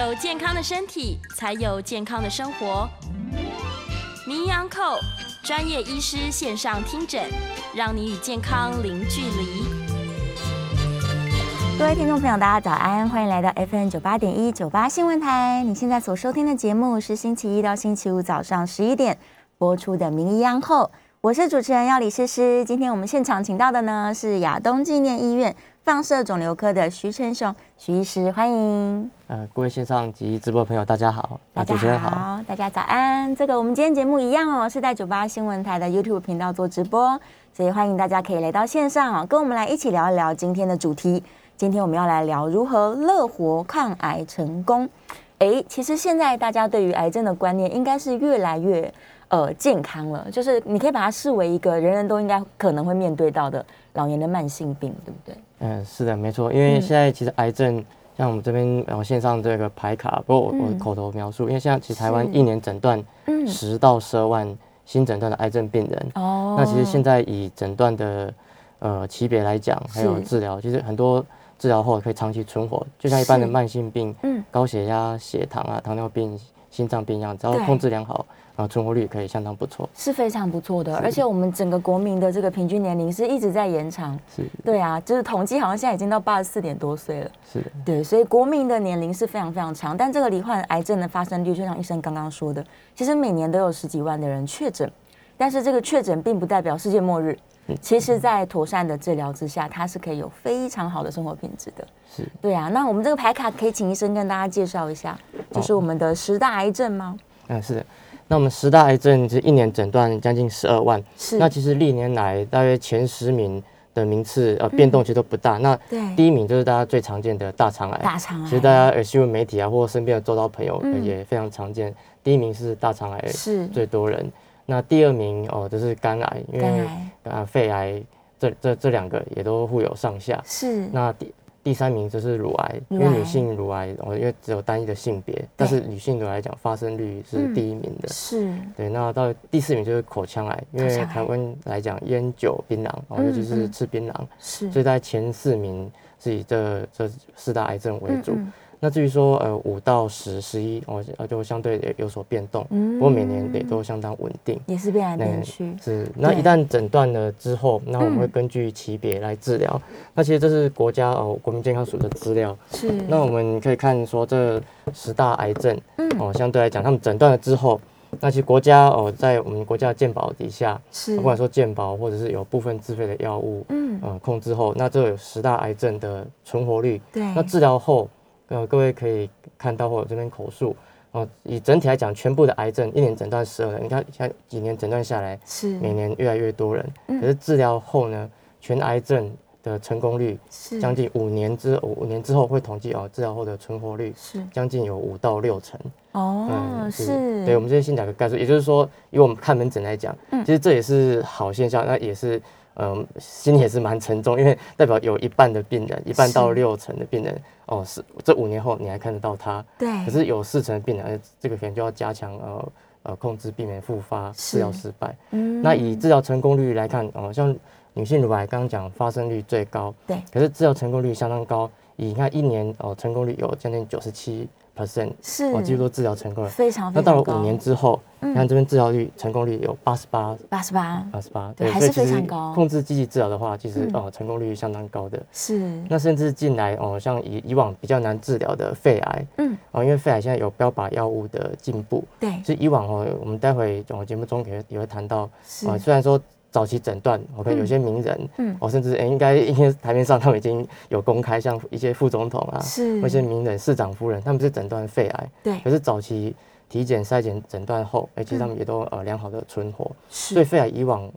有健康的身体，才有健康的生活。名医扣专业医师线上听诊，让你与健康零距离。各位听众朋友，大家早安，欢迎来到 FM 九八点一九八新闻台。你现在所收听的节目是星期一到星期五早上十一点播出的《名医央后》，我是主持人要李诗诗。今天我们现场请到的呢是亚东纪念医院。放射肿瘤科的徐成雄徐医师，欢迎。呃，各位线上及直播朋友，大家好，大家好，大家早安。这个我们今天节目一样哦，是在九八新闻台的 YouTube 频道做直播，所以欢迎大家可以来到线上哦，跟我们来一起聊一聊今天的主题。今天我们要来聊如何乐活抗癌成功。哎，其实现在大家对于癌症的观念应该是越来越呃健康了，就是你可以把它视为一个人人都应该可能会面对到的老年的慢性病，对不对？嗯，是的，没错。因为现在其实癌症，像我们这边然后线上这个排卡，不过我我口头描述，因为现在其实台湾一年诊断十到十二万新诊断的癌症病人。哦。那其实现在以诊断的呃级别来讲，还有治疗，其实很多治疗后可以长期存活，就像一般的慢性病，嗯，高血压、血糖啊、糖尿病、心脏病一样，只要控制良好。啊，存活率可以相当不错，是非常不错的。而且我们整个国民的这个平均年龄是一直在延长。是，对啊，就是统计好像现在已经到八十四点多岁了。是的，对，所以国民的年龄是非常非常长。但这个罹患癌症的发生率，就像医生刚刚说的，其实每年都有十几万的人确诊。但是这个确诊并不代表世界末日。其实，在妥善的治疗之下，它是可以有非常好的生活品质的。是，对啊。那我们这个牌卡可以请医生跟大家介绍一下，就是我们的十大癌症吗？嗯，是的。那我们十大癌症是一年诊断将近十二万，是。那其实历年来大约前十名的名次呃变动其实都不大。那第一名就是大家最常见的大肠癌，大肠癌。其实大家耳新闻媒体啊，或身边的周遭朋友也非常常见。第一名是大肠癌，是最多人。那第二名哦就是肝癌，因为啊肺癌这这这两个也都互有上下。是。那第。第三名就是乳癌，因为女性乳癌，然后，因为只有单一的性别，但是女性的来讲，发生率是第一名的。是，对。那到第四名就是口腔癌，因为台湾来讲，烟酒槟榔，哦，尤其是吃槟榔，是，所以在前四名是以这这四大癌症为主。那至于说，呃，五到十、十一，哦，就相对有所变动，不过每年也都相当稳定，也是变来变去。是，那一旦诊断了之后，那我们会根据级别来治疗。那其实这是国家哦国民健康署的资料。是。那我们可以看说，这十大癌症，哦，相对来讲，他们诊断了之后，那其实国家哦，在我们国家健保底下，是，不管说健保或者是有部分自费的药物，嗯，呃，控制后，那这有十大癌症的存活率。对。那治疗后。呃，各位可以看到，或者这边口述，哦，以整体来讲，全部的癌症一年诊断十二人，你看像几年诊断下来，是每年越来越多人。可是治疗后呢，全癌症的成功率是将近五年之五年之后会统计哦，治疗后的存活率是将近有五到六成。哦，是。对，我们这些先打个概述，也就是说，以我们看门诊来讲，其实这也是好现象，那也是。嗯，心里也是蛮沉重，因为代表有一半的病人，一半到六成的病人，哦，是这五年后你还看得到他，对。可是有四成的病人，这个可能就要加强呃呃控制，避免复发，治疗失败。嗯。那以治疗成功率来看，哦，像女性乳癌刚刚讲发生率最高，对。可是治疗成功率相当高，以你看一年哦，成功率有将近九十七。Percent 是，我几乎都治疗成功了，非常那到了五年之后，你看这边治疗率成功率有八十八，八十八，八十八，对，还是非常高。控制积极治疗的话，其实哦，成功率相当高的。是。那甚至进来哦，像以以往比较难治疗的肺癌，嗯，哦，因为肺癌现在有标靶药物的进步，对，所以以往哦，我们待会我节目中也也会谈到，啊，虽然说。早期诊断，OK，有些名人，嗯，哦，甚至应该应该台面上他们已经有公开，像一些副总统啊，是，一些名人、市长夫人，他们是诊断肺癌，对，可是早期体检筛检诊断后，哎，其实他们也都呃良好的存活，是，所以肺癌以往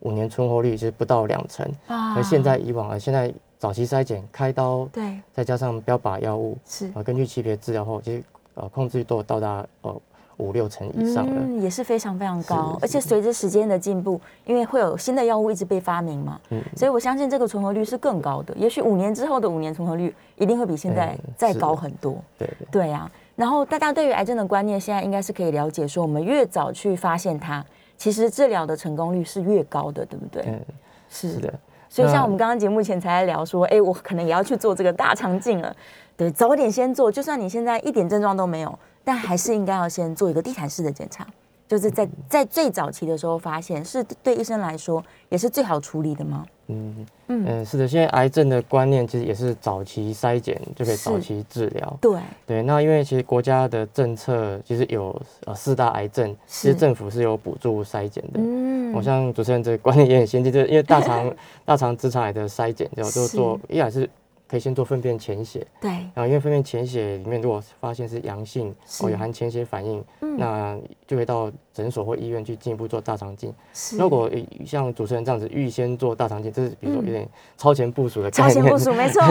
五年存活率其实不到两成，啊，而现在以往啊，现在早期筛检开刀，对，再加上标靶药物，是，啊，根据级别治疗后，其实呃控制率都到达呃。五六成以上了，也是非常非常高，而且随着时间的进步，因为会有新的药物一直被发明嘛，嗯，所以我相信这个存活率是更高的。也许五年之后的五年存活率一定会比现在再高很多。对对呀，然后大家对于癌症的观念现在应该是可以了解，说我们越早去发现它，其实治疗的成功率是越高的，对不对？嗯，是的。所以像我们刚刚节目前才在聊说，哎，我可能也要去做这个大肠镜了。对，早点先做，就算你现在一点症状都没有，但还是应该要先做一个地毯式的检查。就是在在最早期的时候发现，是对医生来说也是最好处理的吗？嗯嗯是的。现在癌症的观念其实也是早期筛检就可以早期治疗。对对，那因为其实国家的政策其实有呃四大癌症，其实政府是有补助筛检的。嗯，我像主持人这个观念也很先进，就是因为大肠 大肠直肠癌的筛检，就就做依然是。可以先做粪便潜血，对，然后因为粪便潜血里面如果发现是阳性，哦有含潜血反应，那就会到诊所或医院去进一步做大肠镜。如果像主持人这样子预先做大肠镜，这是比如说有点超前部署的概念。超前部署，没错。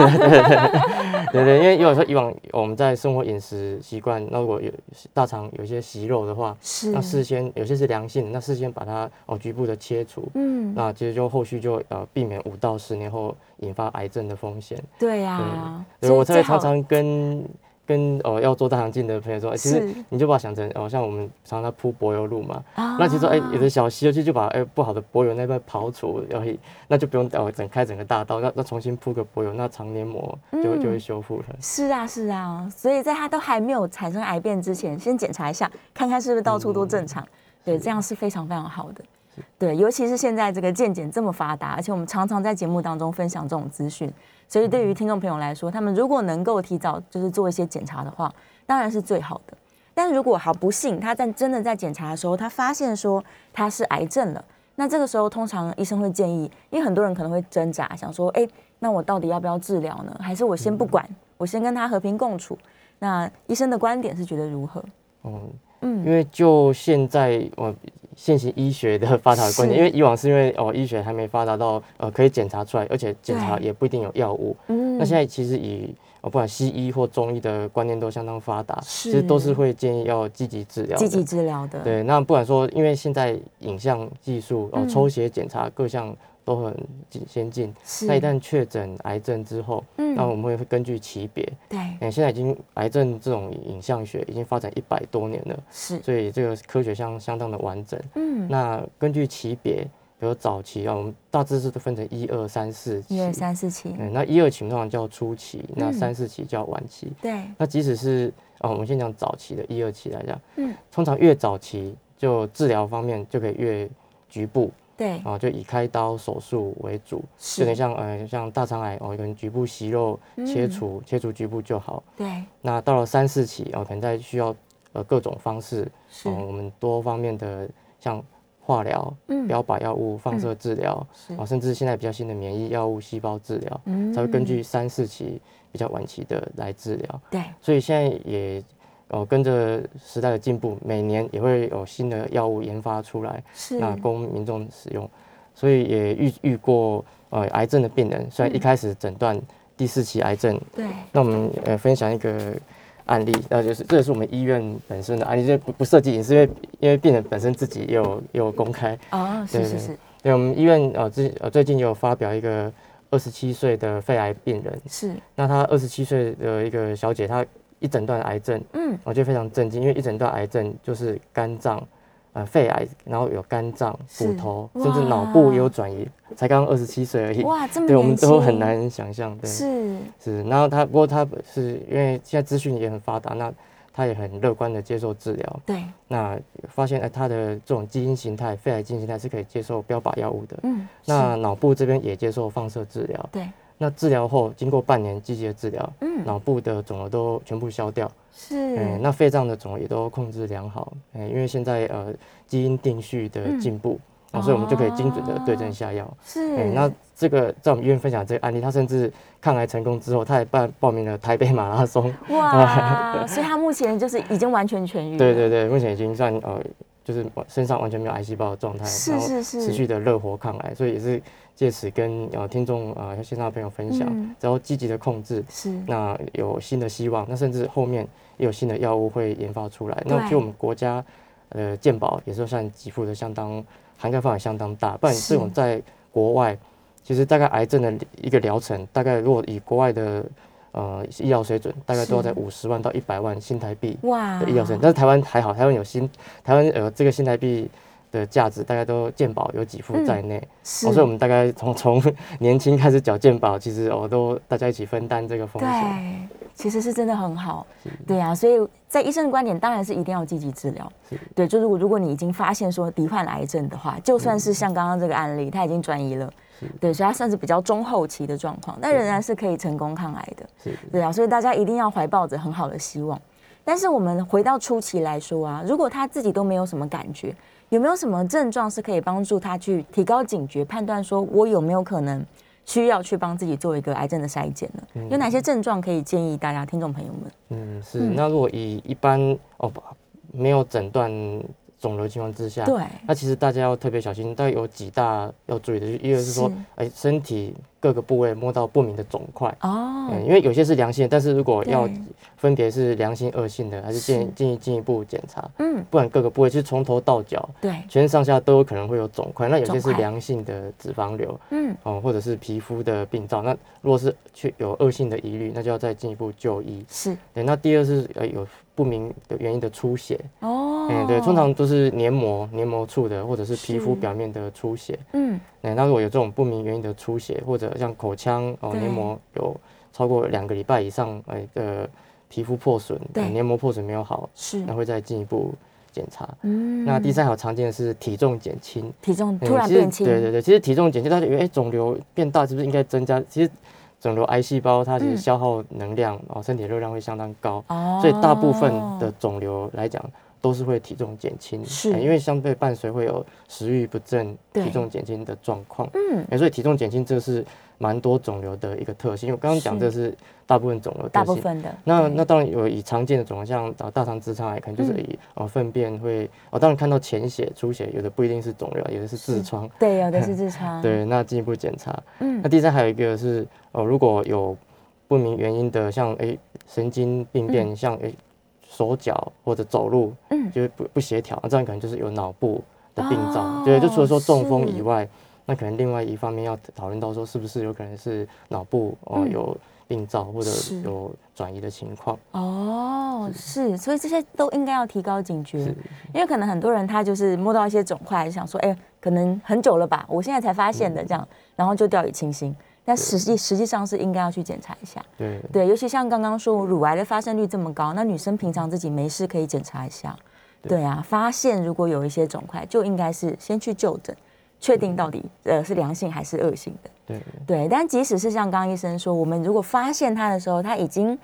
对对，因为有时候以往我们在生活饮食习惯，那如果有大肠有些息肉的话，那事先有些是良性，那事先把它哦局部的切除，嗯，那其实就后续就呃避免五到十年后。引发癌症的风险。对呀，所以我才会常常跟跟哦要做大肠镜的朋友说，其实你就把它想成哦，像我们常常铺柏油路嘛，那其实哎有的小溪，尤其就把哎不好的柏油那边刨除，然后那就不用哦整开整个大道，那那重新铺个柏油，那肠黏膜就就会修复了。是啊是啊，所以在它都还没有产生癌变之前，先检查一下，看看是不是到处都正常。对，这样是非常非常好的。对，尤其是现在这个健检这么发达，而且我们常常在节目当中分享这种资讯，所以对于听众朋友来说，他们如果能够提早就是做一些检查的话，当然是最好的。但如果好不幸他在真的在检查的时候，他发现说他是癌症了，那这个时候通常医生会建议，因为很多人可能会挣扎，想说，哎，那我到底要不要治疗呢？还是我先不管，我先跟他和平共处？那医生的观点是觉得如何？嗯嗯，因为就现在我。现行医学的发达的观念，因为以往是因为哦医学还没发达到呃可以检查出来，而且检查也不一定有药物。嗯，那现在其实以哦不管西医或中医的观念都相当发达，其实都是会建议要积极治疗。积极治疗的。对，那不管说，因为现在影像技术哦抽血检查各项。都很先进。那一旦确诊癌症之后，嗯，那我们会根据级别，对，嗯，现在已经癌症这种影像学已经发展一百多年了，是，所以这个科学相相当的完整。嗯，那根据级别，比如早期啊，我们大致是都分成一二三四，一二三四期，嗯，那一二期通常叫初期，那三四期叫晚期。对，那即使是啊，我们先讲早期的一二期来讲，嗯，通常越早期就治疗方面就可以越局部。对。啊，就以开刀手术为主，有点像呃，像大肠癌哦，可能局部息肉切除，切除局部就好。对，那到了三四期哦，可能在需要呃各种方式，嗯，我们多方面的像化疗、标靶药物、放射治疗，啊，甚至现在比较新的免疫药物、细胞治疗，才会根据三四期比较晚期的来治疗。对，所以现在也。哦，跟着时代的进步，每年也会有新的药物研发出来，那供民众使用。所以也遇遇过呃癌症的病人，虽然一开始诊断第四期癌症，对。那我们呃分享一个案例，那就是这也是我们医院本身的案例，这不不涉及隐私，因为因为病人本身自己也有也有公开。哦，是是是。对，我们医院呃最呃最近有发表一个二十七岁的肺癌病人，是。那他二十七岁的一个小姐，她。一诊断癌症，嗯，我觉得非常震惊，因为一诊断癌症就是肝脏，呃，肺癌，然后有肝脏、骨头，甚至脑部也有转移，才刚刚二十七岁而已，哇，这么对，我们都很难想象，对，是。是，然后他不过他是因为现在资讯也很发达，那他也很乐观的接受治疗，对，那发现哎他的这种基因形态，肺癌基因形态是可以接受标靶药物的，嗯，那脑部这边也接受放射治疗，对。那治疗后，经过半年积极的治疗，嗯，脑部的肿瘤都全部消掉，是，嗯，那肺脏的肿瘤也都控制良好，嗯，因为现在呃基因定序的进步，啊，所以我们就可以精准的对症下药，是，嗯，那这个在我们医院分享这个案例，他甚至抗癌成功之后，他也办报名了台北马拉松，哇，所以他目前就是已经完全痊愈，对对对，目前已经算呃就是身上完全没有癌细胞的状态，是是是，持续的热活抗癌，所以也是。借此跟呃听众啊线上的朋友分享，然后积极的控制，是那有新的希望，那甚至后面也有新的药物会研发出来。那就我们国家呃健保也是算给付的相当涵盖范围相当大，不然这种在国外其实大概癌症的一个疗程，大概如果以国外的呃医疗水准，大概都要在五十万到一百万新台币的医疗水准。但是台湾还好，台湾有新台湾呃这个新台币。的价值，大概都健保有几副在内，所以我们大概从从 年轻开始缴健保，其实哦都大家一起分担这个风险。对，其实是真的很好。对啊，所以在医生的观点，当然是一定要积极治疗。对，就如果如果你已经发现说罹患癌症的话，就算是像刚刚这个案例，他已经转移了。对，所以他算是比较中后期的状况，但仍然是可以成功抗癌的。对啊，所以大家一定要怀抱着很好的希望。但是我们回到初期来说啊，如果他自己都没有什么感觉，有没有什么症状是可以帮助他去提高警觉，判断说我有没有可能需要去帮自己做一个癌症的筛检呢？有哪些症状可以建议大家听众朋友们？嗯，是。那如果以一般哦没有诊断。肿瘤情况之下，对，那其实大家要特别小心，但有几大要注意的，一个是说，哎，身体各个部位摸到不明的肿块哦，因为有些是良性，但是如果要分别是良性、恶性的，还是建建议进一步检查，嗯，不然各个部位其实从头到脚，对，全身上下都有可能会有肿块，那有些是良性的脂肪瘤，嗯，哦，或者是皮肤的病灶，那如果是去有恶性的疑虑，那就要再进一步就医，是，对，那第二是呃有。不明的原因的出血。哦，嗯，对，通常都是黏膜、黏膜处的，或者是皮肤表面的出血，嗯，那如果有这种不明原因的出血，或者像口腔哦黏膜有超过两个礼拜以上，哎的皮肤破损，对，黏膜破损没有好，是，那会再进一步检查。嗯，那第三好常见的是体重减轻，体重突然变轻，对对对，其实体重减轻，大家以为哎肿瘤变大是不是应该增加？其实。肿瘤癌细胞它其实消耗能量，然后身体热量会相当高，所以大部分的肿瘤来讲都是会体重减轻，是，因为相对伴随会有食欲不振、体重减轻的状况。嗯，所以体重减轻这是蛮多肿瘤的一个特性。因为刚刚讲这是大部分肿瘤，大部分的。那那当然有以常见的肿瘤，像大肠直肠癌，可能就是以哦粪便会哦，当然看到潜血出血，有的不一定是肿瘤，有的是痔疮，对，有的是痔疮。对，那进一步检查。嗯，那第三还有一个是。哦，如果有不明原因的，像诶神经病变，像诶手脚或者走路，嗯，就不不协调，这样可能就是有脑部的病灶。对，就除了说中风以外，那可能另外一方面要讨论到说，是不是有可能是脑部哦有病灶或者有转移的情况。哦，是，所以这些都应该要提高警觉，因为可能很多人他就是摸到一些肿块，想说，哎，可能很久了吧，我现在才发现的这样，然后就掉以轻心。但实际实际上是应该要去检查一下，对。对，尤其像刚刚说乳癌的发生率这么高，那女生平常自己没事可以检查一下，对啊，发现如果有一些肿块，就应该是先去就诊，确定到底呃是良性还是恶性的，对对。但即使是像刚刚医生说，我们如果发现它的时候，它已经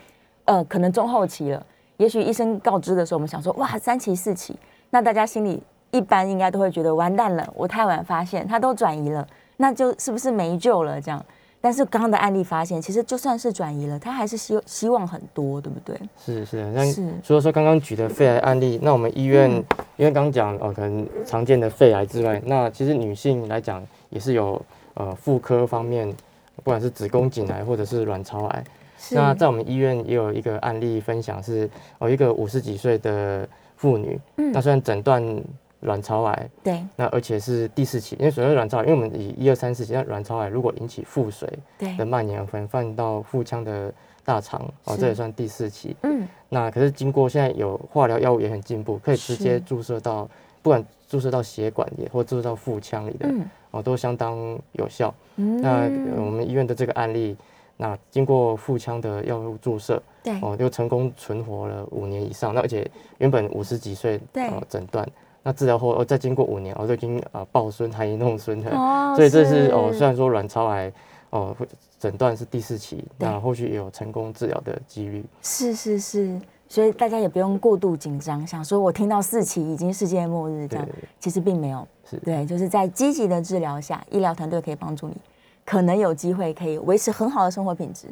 呃可能中后期了，也许医生告知的时候，我们想说哇三期四期，那大家心里一般应该都会觉得完蛋了，我太晚发现，它都转移了，那就是不是没救了这样？但是刚刚的案例发现，其实就算是转移了，他还是希希望很多，对不对？是是，像除了说刚刚举的肺癌案例，那我们医院因为刚刚讲哦，可能常见的肺癌之外，那其实女性来讲也是有呃妇科方面，不管是子宫颈癌或者是卵巢癌。那在我们医院也有一个案例分享，是哦一个五十几岁的妇女，那虽然诊断。卵巢癌，对，那而且是第四期，因为所谓卵巢癌，因为我们以一二三四期，那卵巢癌如果引起腹水的蔓延，可能放到腹腔的大肠，哦，这也算第四期。嗯，那可是经过现在有化疗药物也很进步，可以直接注射到，不管注射到血管也或注射到腹腔里的，哦，都相当有效。那我们医院的这个案例，那经过腹腔的药物注射，对，哦，就成功存活了五年以上。那而且原本五十几岁，对，诊断。那治疗后，哦，再经过五年，哦，就已经啊抱孙，还弄孙了。所以这是哦，虽然说卵巢癌哦诊断是第四期，那后续也有成功治疗的几率。是是是，所以大家也不用过度紧张，想说我听到四期已经世界末日这样，其实并没有。是对，就是在积极的治疗下，医疗团队可以帮助你，可能有机会可以维持很好的生活品质。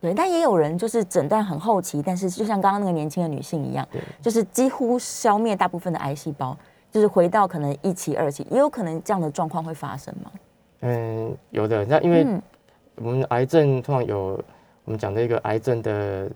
对，但也有人就是诊断很后期，但是就像刚刚那个年轻的女性一样，就是几乎消灭大部分的癌细胞。就是回到可能一期、二期，也有可能这样的状况会发生吗？嗯，有的。那因为我们癌症通常有我们讲的一个癌症的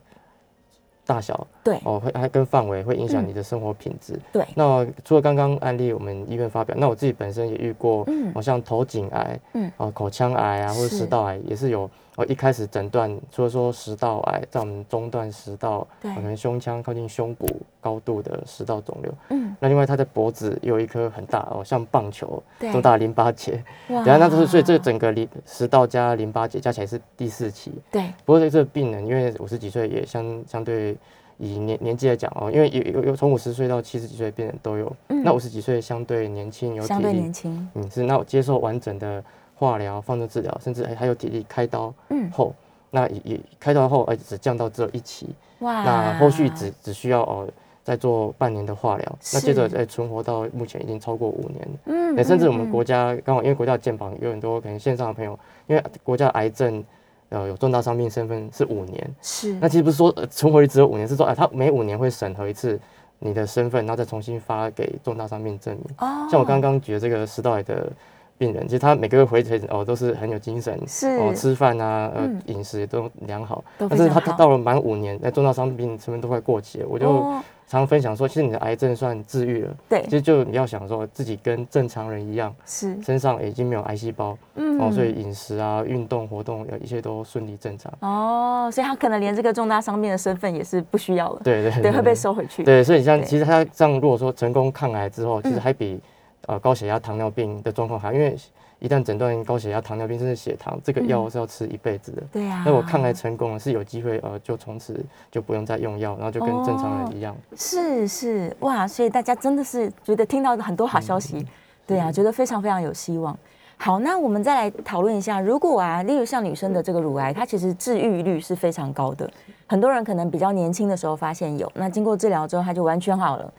大小，对哦，会还跟范围会影响你的生活品质。对。那除了刚刚案例，我们医院发表，那我自己本身也遇过，嗯，好像头颈癌，嗯，哦，口腔癌啊，或者食道癌也是有。哦，一开始诊断除了说食道癌，在我们中段食道，可能胸腔靠近胸骨高度的食道肿瘤。嗯，那另外他的脖子有一颗很大哦，像棒球这么大的淋巴结。哇，然后那就是所以这整个淋食道加淋巴结加起来是第四期。对，不过这个病人因为五十几岁也相相对以年年纪来讲哦，因为有有有从五十岁到七十几岁的病人都有。嗯，那五十几岁相对年轻，有相对年轻。嗯，是那我接受完整的化疗、放射治疗，甚至还还有体力开刀后。那也也开刀后，哎，只降到只有一期，哇！那后续只只需要哦，再做半年的化疗，那接着再存活到目前已经超过五年，嗯，甚至我们国家刚好因为国家健保有很多可能线上的朋友，因为国家癌症呃有重大伤病身份是五年，是，那其实不是说存活率只有五年，是说哎，他每五年会审核一次你的身份，然后再重新发给重大伤病证明，哦，像我刚刚举的这个食道癌的。病人其实他每个月回诊哦都是很有精神，是。哦吃饭啊呃饮食也都良好，但是他他到了满五年，那重大伤病身份都快过期了，我就常常分享说，其实你的癌症算治愈了，对，其实就你要想说自己跟正常人一样，是。身上已经没有癌细胞，嗯，哦所以饮食啊运动活动一切都顺利正常，哦，所以他可能连这个重大伤病的身份也是不需要了，对对对，会被收回去，对，所以像其实他这样如果说成功抗癌之后，其实还比呃高血压糖尿病的状况好，因为。一旦诊断高血压、糖尿病甚至血糖，这个药是要吃一辈子的。对呀。那我抗癌成功了，是有机会呃，就从此就不用再用药，然后就跟正常人一样。是是哇，所以大家真的是觉得听到很多好消息，对啊，觉得非常非常有希望。好，那我们再来讨论一下，如果啊，例如像女生的这个乳癌，它其实治愈率是非常高的，很多人可能比较年轻的时候发现有，那经过治疗之后，它就完全好了。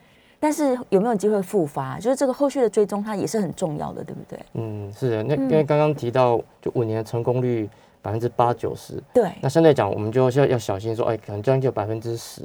但是有没有机会复发？就是这个后续的追踪，它也是很重要的，对不对？嗯，是的。那因为刚刚提到，就五年的成功率百分之八九十，对。那相对讲，我们就要要小心说，哎，可能将近有百分之十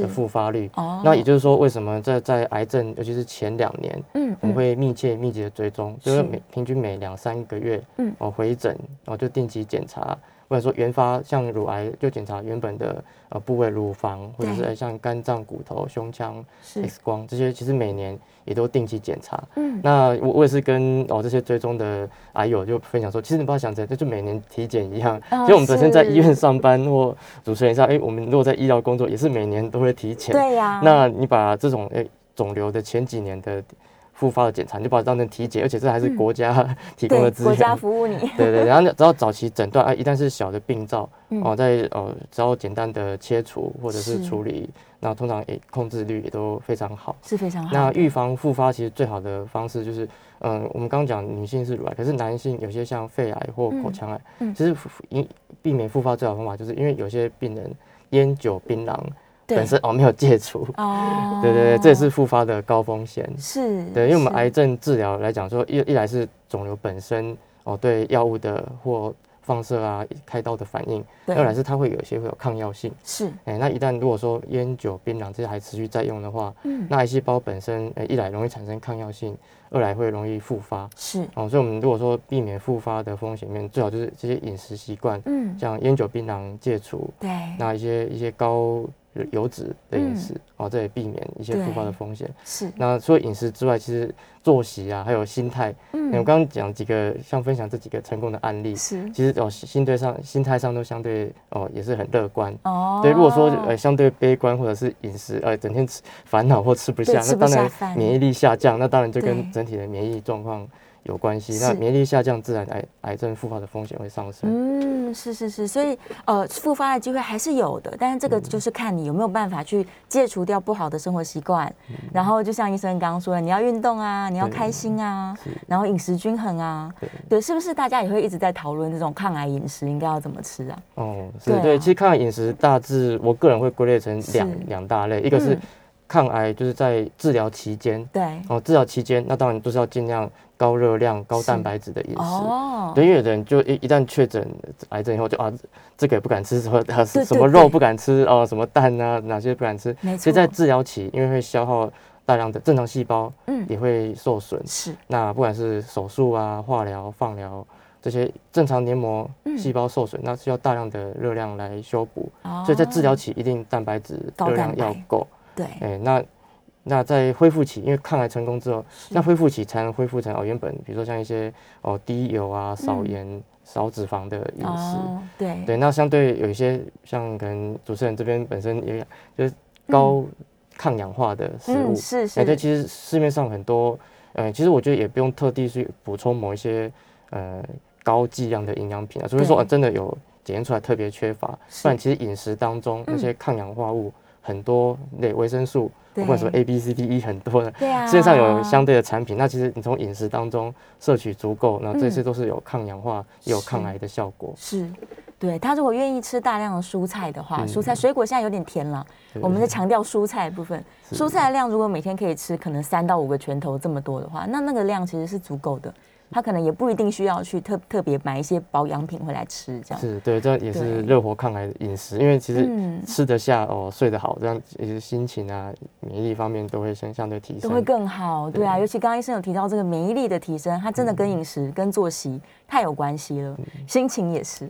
的复发率。哦。那也就是说，为什么在在癌症，尤其是前两年，嗯，我们会密切密集的追踪，就是每平均每两三个月，嗯，哦回诊，然后就定期检查。或者说原发像乳癌就检查原本的呃部位，乳房或者是像肝脏、骨头、胸腔 X 光这些，其实每年也都定期检查。嗯，那我我也是跟哦这些追踪的癌友就分享说，其实你不要想成就每年体检一样，其实我们本身在医院上班或主持人上，哎，我们如果在医疗工作也是每年都会体检。对呀，那你把这种哎肿瘤的前几年的。复发的检查，你就把它当成体检，而且这还是国家提供的资源，国家服务你。对对，然后只要早期诊断，啊，一旦是小的病灶，哦，在呃，只要简单的切除或者是处理，那通常也控制率也都非常好，是非常好。那预防复发其实最好的方式就是，嗯，我们刚刚讲女性是乳癌，可是男性有些像肺癌或口腔癌，其实因避免复发最好方法，就是因为有些病人烟酒槟榔。本身哦没有戒除。哦，对对对，这也是复发的高风险。是，对，因为我们癌症治疗来讲，说一一来是肿瘤本身哦对药物的或放射啊开刀的反应，二来是它会有一些会有抗药性。是，哎，那一旦如果说烟酒槟榔这些还持续在用的话，嗯，那癌细胞本身哎一来容易产生抗药性，二来会容易复发。是，哦，所以我们如果说避免复发的风险面，最好就是这些饮食习惯，嗯，像烟酒槟榔戒除，对，那一些一些高。油脂的饮食哦，这也避免一些复发的风险。是。那除了饮食之外，其实作息啊，还有心态。嗯。我刚刚讲几个，像分享这几个成功的案例。是。其实哦，心对上、心态上都相对哦，也是很乐观。哦。对，如果说呃相对悲观，或者是饮食呃整天吃烦恼或吃不下，那当然免疫力下降，那当然就跟整体的免疫状况。有关系，那免疫力下降，自然癌癌症复发的风险会上升。嗯，是是是，所以呃，复发的机会还是有的，但是这个就是看你有没有办法去戒除掉不好的生活习惯，然后就像医生刚刚说的，你要运动啊，你要开心啊，然后饮食均衡啊，对，是不是大家也会一直在讨论这种抗癌饮食应该要怎么吃啊？哦，是对，其实抗癌饮食大致我个人会归类成两两大类，一个是抗癌就是在治疗期间，对，哦，治疗期间那当然都是要尽量。高热量、高蛋白质的饮食，对，因为有的人就一一旦确诊癌症以后，就啊，这个也不敢吃，什么什么肉不敢吃哦，什么蛋啊，哪些不敢吃？所以在治疗期，因为会消耗大量的正常细胞，嗯，也会受损。是，那不管是手术啊、化疗、放疗这些正常黏膜细胞受损，那需要大量的热量来修补。哦，所以在治疗期一定蛋白质热量要够。对，哎，那。那在恢复期，因为抗癌成功之后，那恢复期才能恢复成哦原本，比如说像一些哦低油啊、少盐、少脂肪的饮食。对对，那相对有一些像可能主持人这边本身也就是高抗氧化的食物。是是。对，其实市面上很多，呃，其实我觉得也不用特地去补充某一些呃高剂量的营养品啊，除非说真的有检验出来特别缺乏，不然其实饮食当中那些抗氧化物很多类维生素。不管什么 A B C D E 很多的，世界上有相对的产品。那其实你从饮食当中摄取足够，那这些都是有抗氧化、有抗癌的效果。是，对他如果愿意吃大量的蔬菜的话，蔬菜水果现在有点甜了，我们在强调蔬菜部分。蔬菜的量如果每天可以吃可能三到五个拳头这么多的话，那那个量其实是足够的。他可能也不一定需要去特特别买一些保养品回来吃，这样是对，这也是热火抗癌的饮食，因为其实吃得下哦，睡得好，这样也是心情啊、免疫力方面都会相相对提升，都会更好。对啊，尤其刚刚医生有提到这个免疫力的提升，它真的跟饮食、跟作息太有关系了，心情也是。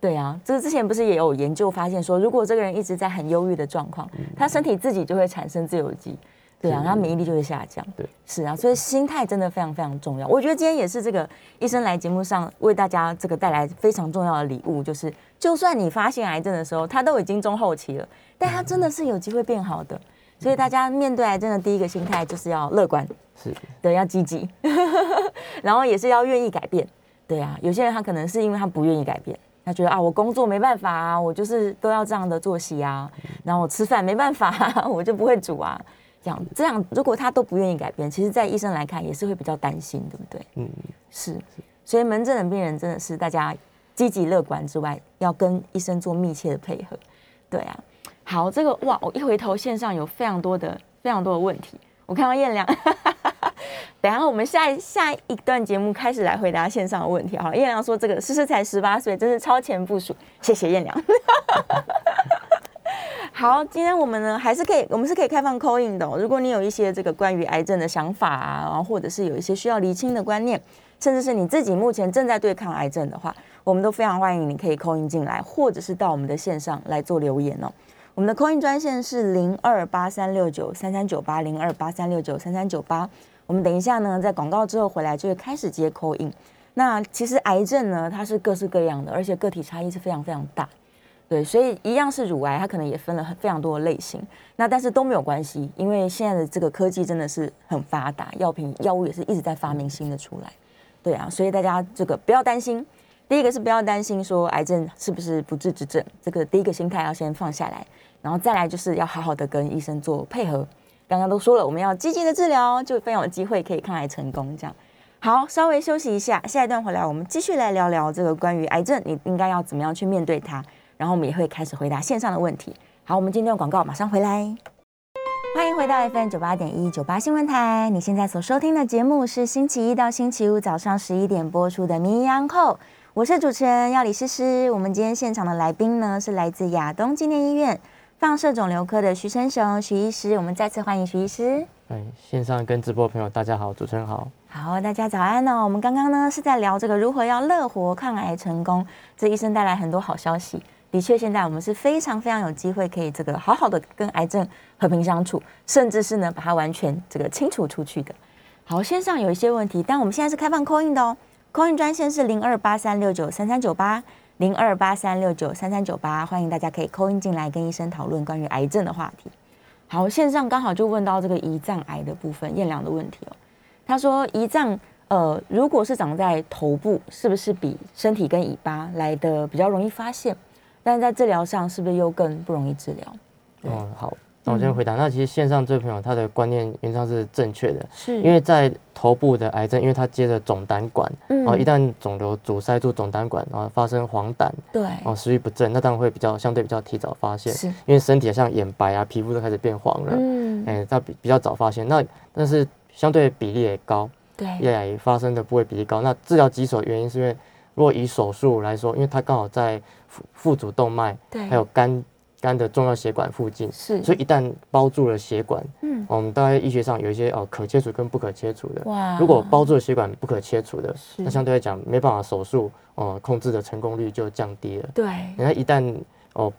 对啊，这个之前不是也有研究发现说，如果这个人一直在很忧郁的状况，他身体自己就会产生自由基。对啊，然后免疫力就会下降。对，是啊，所以心态真的非常非常重要。我觉得今天也是这个医生来节目上为大家这个带来非常重要的礼物，就是就算你发现癌症的时候，他都已经中后期了，但他真的是有机会变好的。所以大家面对癌症的第一个心态就是要乐观，是，对，要积极，然后也是要愿意改变。对啊，有些人他可能是因为他不愿意改变，他觉得啊，我工作没办法啊，我就是都要这样的作息啊，然后我吃饭没办法，我就不会煮啊。这样，这样，如果他都不愿意改变，其实，在医生来看也是会比较担心，对不对？嗯，是。所以门诊的病人真的是大家积极乐观之外，要跟医生做密切的配合。对啊，好，这个哇，我一回头线上有非常多的、非常多的问题。我看到燕良，等下我们下下一段节目开始来回答线上的问题。好，燕良说这个诗诗才十八岁，真是超前部署，谢谢燕良。好，今天我们呢还是可以，我们是可以开放 call in 的。如果你有一些这个关于癌症的想法啊，然后或者是有一些需要厘清的观念，甚至是你自己目前正在对抗癌症的话，我们都非常欢迎你可以 call in 进来，或者是到我们的线上来做留言哦。我们的 call in 专线是零二八三六九三三九八零二八三六九三三九八。我们等一下呢，在广告之后回来就会开始接 call in。那其实癌症呢，它是各式各样的，而且个体差异是非常非常大。对，所以一样是乳癌，它可能也分了非常多的类型。那但是都没有关系，因为现在的这个科技真的是很发达，药品药物也是一直在发明新的出来。对啊，所以大家这个不要担心。第一个是不要担心说癌症是不是不治之症，这个第一个心态要先放下来，然后再来就是要好好的跟医生做配合。刚刚都说了，我们要积极的治疗，就非常有机会可以抗癌成功。这样好，稍微休息一下，下一段回来我们继续来聊聊这个关于癌症，你应该要怎么样去面对它。然后我们也会开始回答线上的问题。好，我们今天的广告马上回来。欢迎回到 FM 九八点一九八新闻台。你现在所收听的节目是星期一到星期五早上十一点播出的《名医安后》，我是主持人要李诗诗。我们今天现场的来宾呢是来自亚东纪念医院放射肿瘤科的徐生雄徐医师。我们再次欢迎徐医师。哎，线上跟直播朋友大家好，主持人好。好，大家早安哦。我们刚刚呢是在聊这个如何要乐活抗癌成功，这医生带来很多好消息。的确，现在我们是非常非常有机会可以这个好好的跟癌症和平相处，甚至是呢把它完全这个清除出去的。好，线上有一些问题，但我们现在是开放 c 印 i n 的哦 c 印 i n 专线是零二八三六九三三九八零二八三六九三三九八，欢迎大家可以 c 印 i n 进来跟医生讨论关于癌症的话题。好，线上刚好就问到这个胰脏癌的部分，验良的问题哦。他说胰脏呃，如果是长在头部，是不是比身体跟尾巴来的比较容易发现？但是在治疗上是不是又更不容易治疗？嗯，好，那我先回答。那其实线上这位朋友他的观念原则上是正确的，是。因为在头部的癌症，因为它接着总胆管，然后一旦肿瘤阻塞住总胆管，然后发生黄疸，对，哦，食欲不振，那当然会比较相对比较提早发现，是，因为身体像眼白啊、皮肤都开始变黄了，嗯，哎，它比比较早发现。那但是相对比例也高，对，也发生的部位比例高。那治疗棘手原因是因为，如果以手术来说，因为它刚好在腹主动脉，对，还有肝肝的重要血管附近，是，所以一旦包住了血管，嗯，我们大概医学上有一些哦可切除跟不可切除的，哇，如果包住了血管不可切除的，那相对来讲没办法手术，哦，控制的成功率就降低了，对，那一旦哦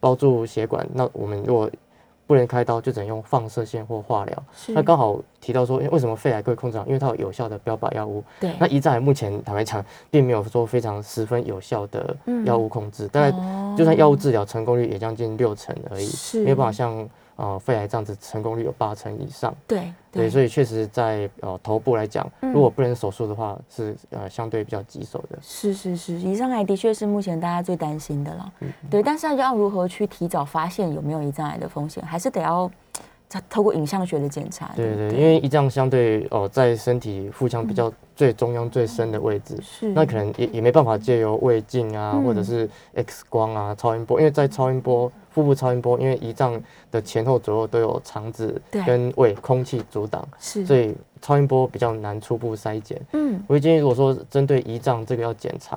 包住血管，那我们如果不能开刀，就只能用放射线或化疗。那刚好提到说，为什么肺癌可以控制好？因为它有有效的标靶药物。对。那胰脏癌目前坦白讲，并没有说非常十分有效的药物控制，大概就算药物治疗成功率也将近六成而已，是没有办法像呃肺癌这样子成功率有八成以上。对对，所以确实在呃头部来讲，如果不能手术的话，是呃相对比较棘手的。是是是，胰脏癌的确是目前大家最担心的了。对，但是要如何去提早发现有没有胰脏癌的风险，还是得要。它透过影像学的检查，对对，因为胰脏相对哦，在身体腹腔比较最中央最深的位置，是。那可能也也没办法借由胃镜啊，或者是 X 光啊、超音波，因为在超音波、腹部超音波，因为胰脏的前后左右都有肠子跟胃空气阻挡，是，所以超音波比较难初步筛检。嗯，我会建议，如果说针对胰脏这个要检查。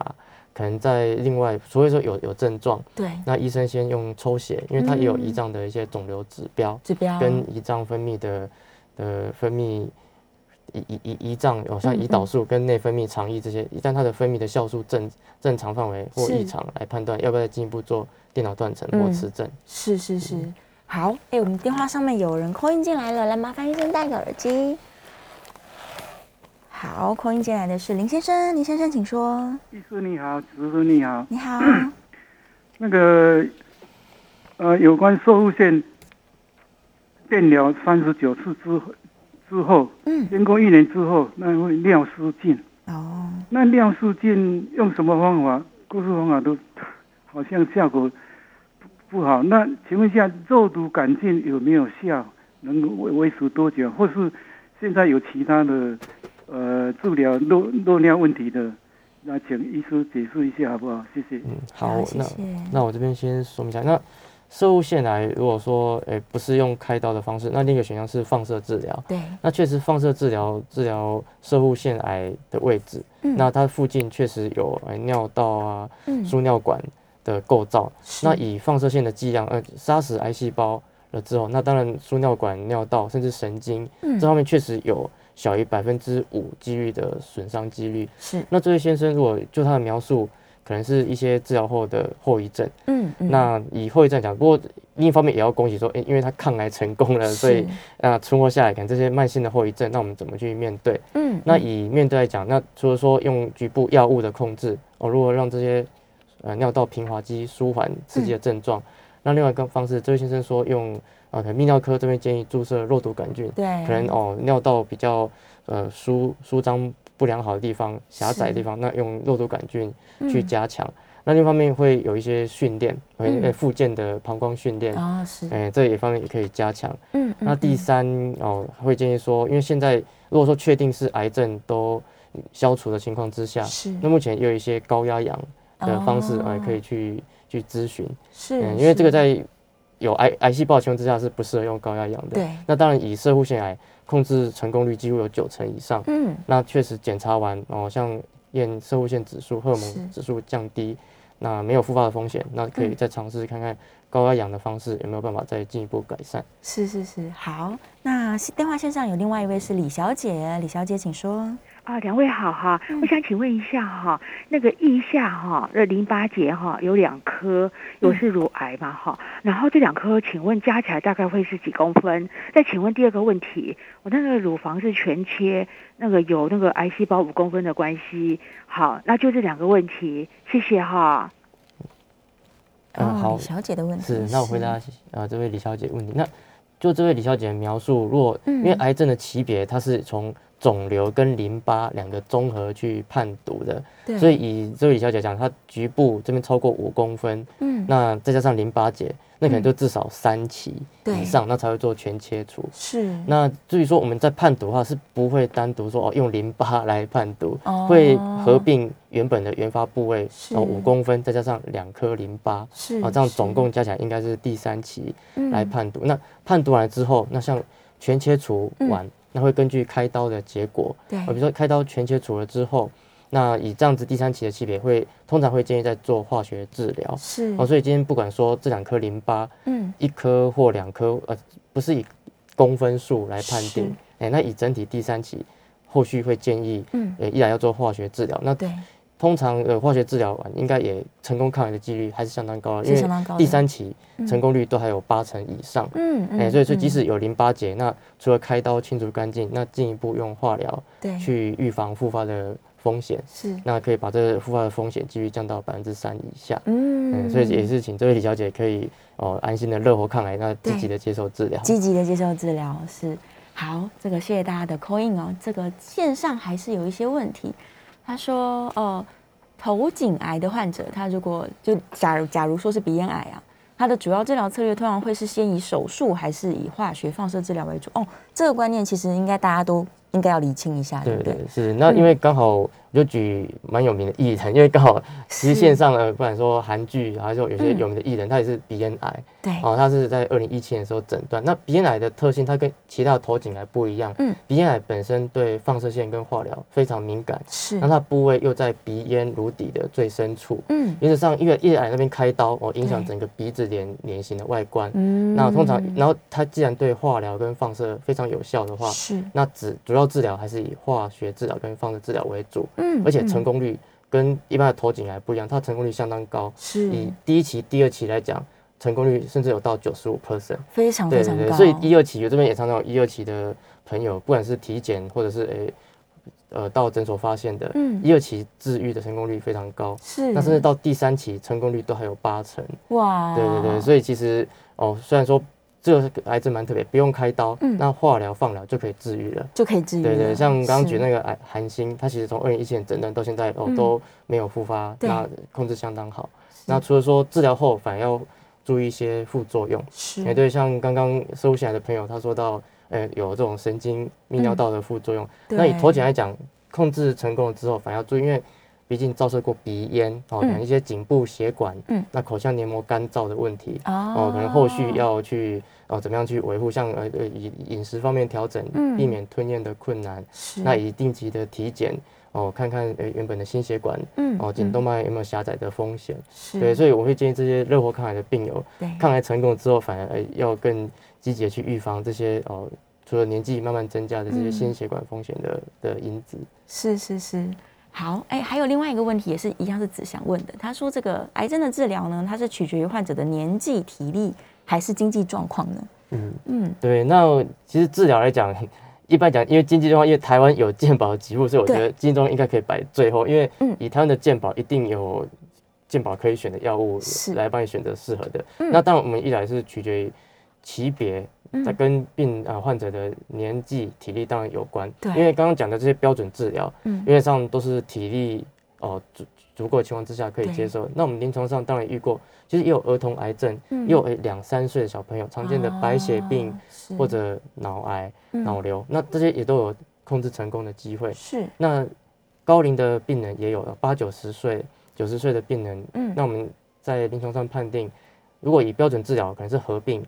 可能在另外，除非说有有症状，对，那医生先用抽血，因为它也有胰脏的一些肿瘤指标，指标。跟胰脏分泌的的分泌胰胰胰胰脏有像胰岛素跟内分泌肠液这些，一旦它的分泌的酵素正正常范围或异常来判断，要不要再进一步做电脑断层或磁振。是是是，好，哎，我们电话上面有人扣音进来了，来麻烦医生戴个耳机。好，空音进来的是林先生，林先生请说。医师你好，主持你好，你好。那个呃，有关射物线电疗三十九次之之后，嗯，经过一年之后，那会尿失禁。哦。那尿失禁用什么方法？各式方法都好像效果不不好。那请问一下，肉毒杆菌有没有效？能维维持多久？或是现在有其他的？呃，治疗漏漏尿问题的，那请医师解释一下好不好？谢谢。嗯，好，那那我这边先说明一下，那射物腺癌如果说，诶不是用开刀的方式，那另一个选项是放射治疗。对，那确实放射治疗治疗射物腺癌的位置，那它附近确实有诶尿道啊、输尿管的构造。那以放射线的剂量，呃，杀死癌细胞了之后，那当然输尿管、尿道甚至神经这方面确实有。小于百分之五几率的损伤几率是。那这位先生如果就他的描述，可能是一些治疗后的后遗症。嗯嗯。那以后遗症讲，不过另一方面也要恭喜说，哎，因为他抗癌成功了，所以那存活下来，看这些慢性的后遗症，那我们怎么去面对？嗯。那以面对来讲，那除了说用局部药物的控制，哦，如果让这些呃尿道平滑肌舒缓刺激的症状，那另外一个方式，这位先生说用。啊，可能泌尿科这边建议注射肉毒杆菌，对，可能哦尿道比较呃舒舒张不良好的地方、狭窄的地方，那用肉毒杆菌去加强。那另一方面会有一些训练，会附件的膀胱训练啊，是，哎，这一方面也可以加强。嗯，那第三哦，会建议说，因为现在如果说确定是癌症都消除的情况之下，是，那目前也有一些高压氧的方式，哎，可以去去咨询，是，因为这个在。有癌癌细胞情况之下是不适合用高压氧的。对。那当然以射护腺癌控制成功率几乎有九成以上。嗯。那确实检查完哦，像验射护腺指数、荷尔蒙指数降低，那没有复发的风险，那可以再尝试看看高压氧的方式有没有办法再进一步改善。是是是，好。那电话线上有另外一位是李小姐，李小姐请说。啊，两位好哈，我想请问一下哈，那个腋下哈那淋巴结哈有两颗，有是乳癌嘛哈，然后这两颗请问加起来大概会是几公分？再请问第二个问题，我那个乳房是全切，那个有那个癌细胞五公分的关系，好，那就这两个问题，谢谢哈。嗯，好，李小姐的问题是，那我回答啊这位李小姐问题，那就这位李小姐的描述，如果因为癌症的级别，它是从肿瘤跟淋巴两个综合去判读的，所以以这位李小姐讲，她局部这边超过五公分，嗯，那再加上淋巴结，那可能就至少三期以上，那才会做全切除。是。那至于说我们在判读的话，是不会单独说哦用淋巴来判读，会合并原本的原发部位哦五公分，再加上两颗淋巴，是啊，这样总共加起来应该是第三期来判读。那判读完之后，那像全切除完。那会根据开刀的结果，对，比如说开刀全切除了之后，那以这样子第三期的级别会通常会建议在做化学治疗，是。哦，所以今天不管说这两颗淋巴，嗯，一颗或两颗，呃，不是以公分数来判定，哎，那以整体第三期后续会建议，嗯，呃，依然要做化学治疗，那对。通常呃化学治疗完应该也成功抗癌的几率还是相当高的，因为第三期成功率都还有八成以上。嗯嗯。哎，所以说即使有淋巴结，那除了开刀清除干净，那进一步用化疗去预防复发的风险，是，那可以把这个复发的风险几率降到百分之三以下。嗯，所以也是请这位李小姐可以哦安心的热活抗癌，那积极的接受治疗，积极的接受治疗是好。这个谢谢大家的 call in 哦，这个线上还是有一些问题。他说哦，头颈癌的患者，他如果就假如假如说是鼻咽癌啊。他的主要治疗策略通常会是先以手术还是以化学放射治疗为主？哦，这个观念其实应该大家都应该要理清一下，对不对？是，那因为刚好。就举蛮有名的艺人，因为刚好其实线上呢，不管说韩剧，还是说有些有名的艺人，他也是鼻咽癌。对，哦，他是在二零一七年的时候诊断。那鼻咽癌的特性，它跟其他的头颈癌不一样。嗯，鼻咽癌本身对放射线跟化疗非常敏感。是，那它部位又在鼻咽颅底的最深处。嗯，原则上因为咽癌那边开刀，哦，影响整个鼻子脸脸型的外观。嗯，那通常，然后它既然对化疗跟放射非常有效的话，是，那主主要治疗还是以化学治疗跟放射治疗为主。嗯，而且成功。率跟一般的头颈癌不一样，它成功率相当高。是以第一期、第二期来讲，成功率甚至有到九十五 percent，非常非常高。所以一二期，我这边也常常有一二期的朋友，不管是体检或者是诶呃到诊所发现的，嗯，一二期治愈的成功率非常高。是，那甚至到第三期成功率都还有八成。哇，对对对，所以其实哦，虽然说。这个癌症蛮特别，不用开刀，那化疗、放疗就可以治愈了，就可以治愈。对对，像刚刚举那个癌韩星，他其实从二零一七年诊断到现在哦都没有复发，那控制相当好。那除了说治疗后，反而要注意一些副作用。是，对，像刚刚收起来的朋友，他说到，呃，有这种神经泌尿道的副作用。那以头颈来讲，控制成功了之后，反而要注意，因为。毕竟照射过鼻咽哦，可能一些颈部血管，嗯，那口腔黏膜干燥的问题哦，可能后续要去哦，怎么样去维护？像呃呃饮饮食方面调整，避免吞咽的困难。是。那以定期的体检哦，看看呃原本的心血管，嗯，哦颈动脉有没有狭窄的风险。是。对，所以我会建议这些热火抗癌的病友，抗癌成功之后，反而要更积极的去预防这些哦，除了年纪慢慢增加的这些心血管风险的的因子。是是是。好，哎，还有另外一个问题，也是一样是子祥问的。他说，这个癌症的治疗呢，它是取决于患者的年纪、体力还是经济状况呢？嗯嗯，对。那其实治疗来讲，一般讲，因为经济状况，因为台湾有健保给付，所以我觉得经济状况应该可以摆最后，因为以台湾的健保一定有健保可以选的药物来帮你选择适合的。那当然，我们一来是取决于级别。在跟病啊患者的年纪、体力当然有关，对，因为刚刚讲的这些标准治疗，嗯，因为上都是体力哦足足够的情况之下可以接受。那我们临床上当然遇过，其实也有儿童癌症，也有两三岁的小朋友常见的白血病或者脑癌、脑瘤，那这些也都有控制成功的机会。是，那高龄的病人也有八九十岁、九十岁的病人，嗯，那我们在临床上判定，如果以标准治疗，可能是合并。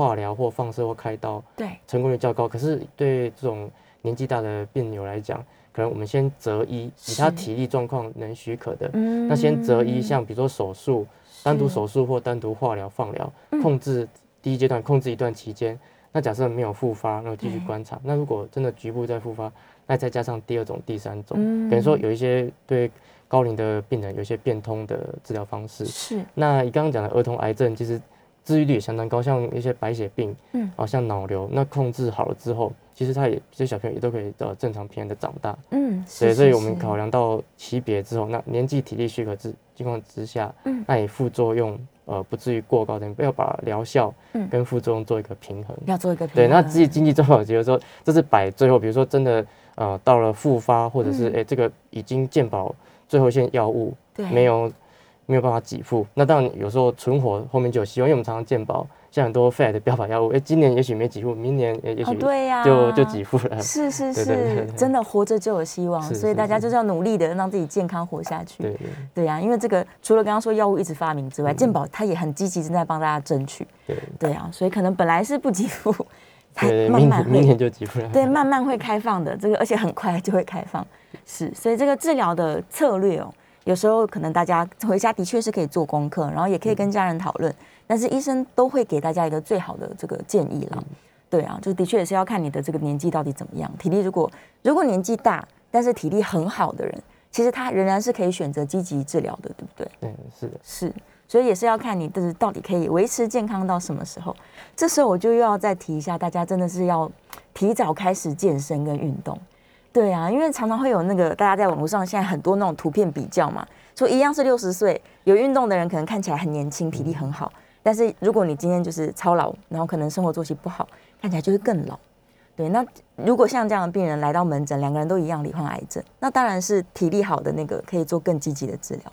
化疗或放射或开刀，对，成功率较高。可是对这种年纪大的病友来讲，可能我们先择一，以他体力状况能许可的，那先择一，像比如说手术，单独手术或单独化疗、放疗，控制第一阶段，控制一段期间。那假设没有复发，那继续观察。那如果真的局部再复发，那再加上第二种、第三种，等于说有一些对高龄的病人有一些变通的治疗方式。是。那你刚刚讲的儿童癌症，其实。治愈率也相当高，像一些白血病，嗯，啊，像脑瘤，那控制好了之后，其实他也这些小朋友也都可以呃正常平安的长大，嗯，对，所以我们考量到级别之后，那年纪体力许可之情况之下，嗯，那你副作用呃不至于过高，等要把疗效跟副作用做一个平衡，要做一个平衡，对，那自己经济状况，比如说这是摆最后，比如说真的呃到了复发，或者是哎这个已经健保最后一线药物没有。没有办法给付，那当然有时候存活后面就有希望，因为我们常常健保像很多肺癌的标靶药物，哎，今年也许没给付，明年也许对呀，就就给付了。是是是，真的活着就有希望，所以大家就是要努力的让自己健康活下去。对对对呀，因为这个除了刚刚说药物一直发明之外，健保它也很积极正在帮大家争取。对对啊，所以可能本来是不给付，对，慢慢明年就给付了。对，慢慢会开放的，这个而且很快就会开放。是，所以这个治疗的策略哦。有时候可能大家回家的确是可以做功课，然后也可以跟家人讨论，但是医生都会给大家一个最好的这个建议了。对啊，就的确也是要看你的这个年纪到底怎么样，体力如果如果年纪大，但是体力很好的人，其实他仍然是可以选择积极治疗的，对不对？对，是的，是，所以也是要看你的到底可以维持健康到什么时候。这时候我就又要再提一下，大家真的是要提早开始健身跟运动。对啊，因为常常会有那个大家在网络上现在很多那种图片比较嘛，说一样是六十岁有运动的人，可能看起来很年轻，体力很好，但是如果你今天就是操劳，然后可能生活作息不好，看起来就会更老。对，那如果像这样的病人来到门诊，两个人都一样罹患癌症，那当然是体力好的那个可以做更积极的治疗。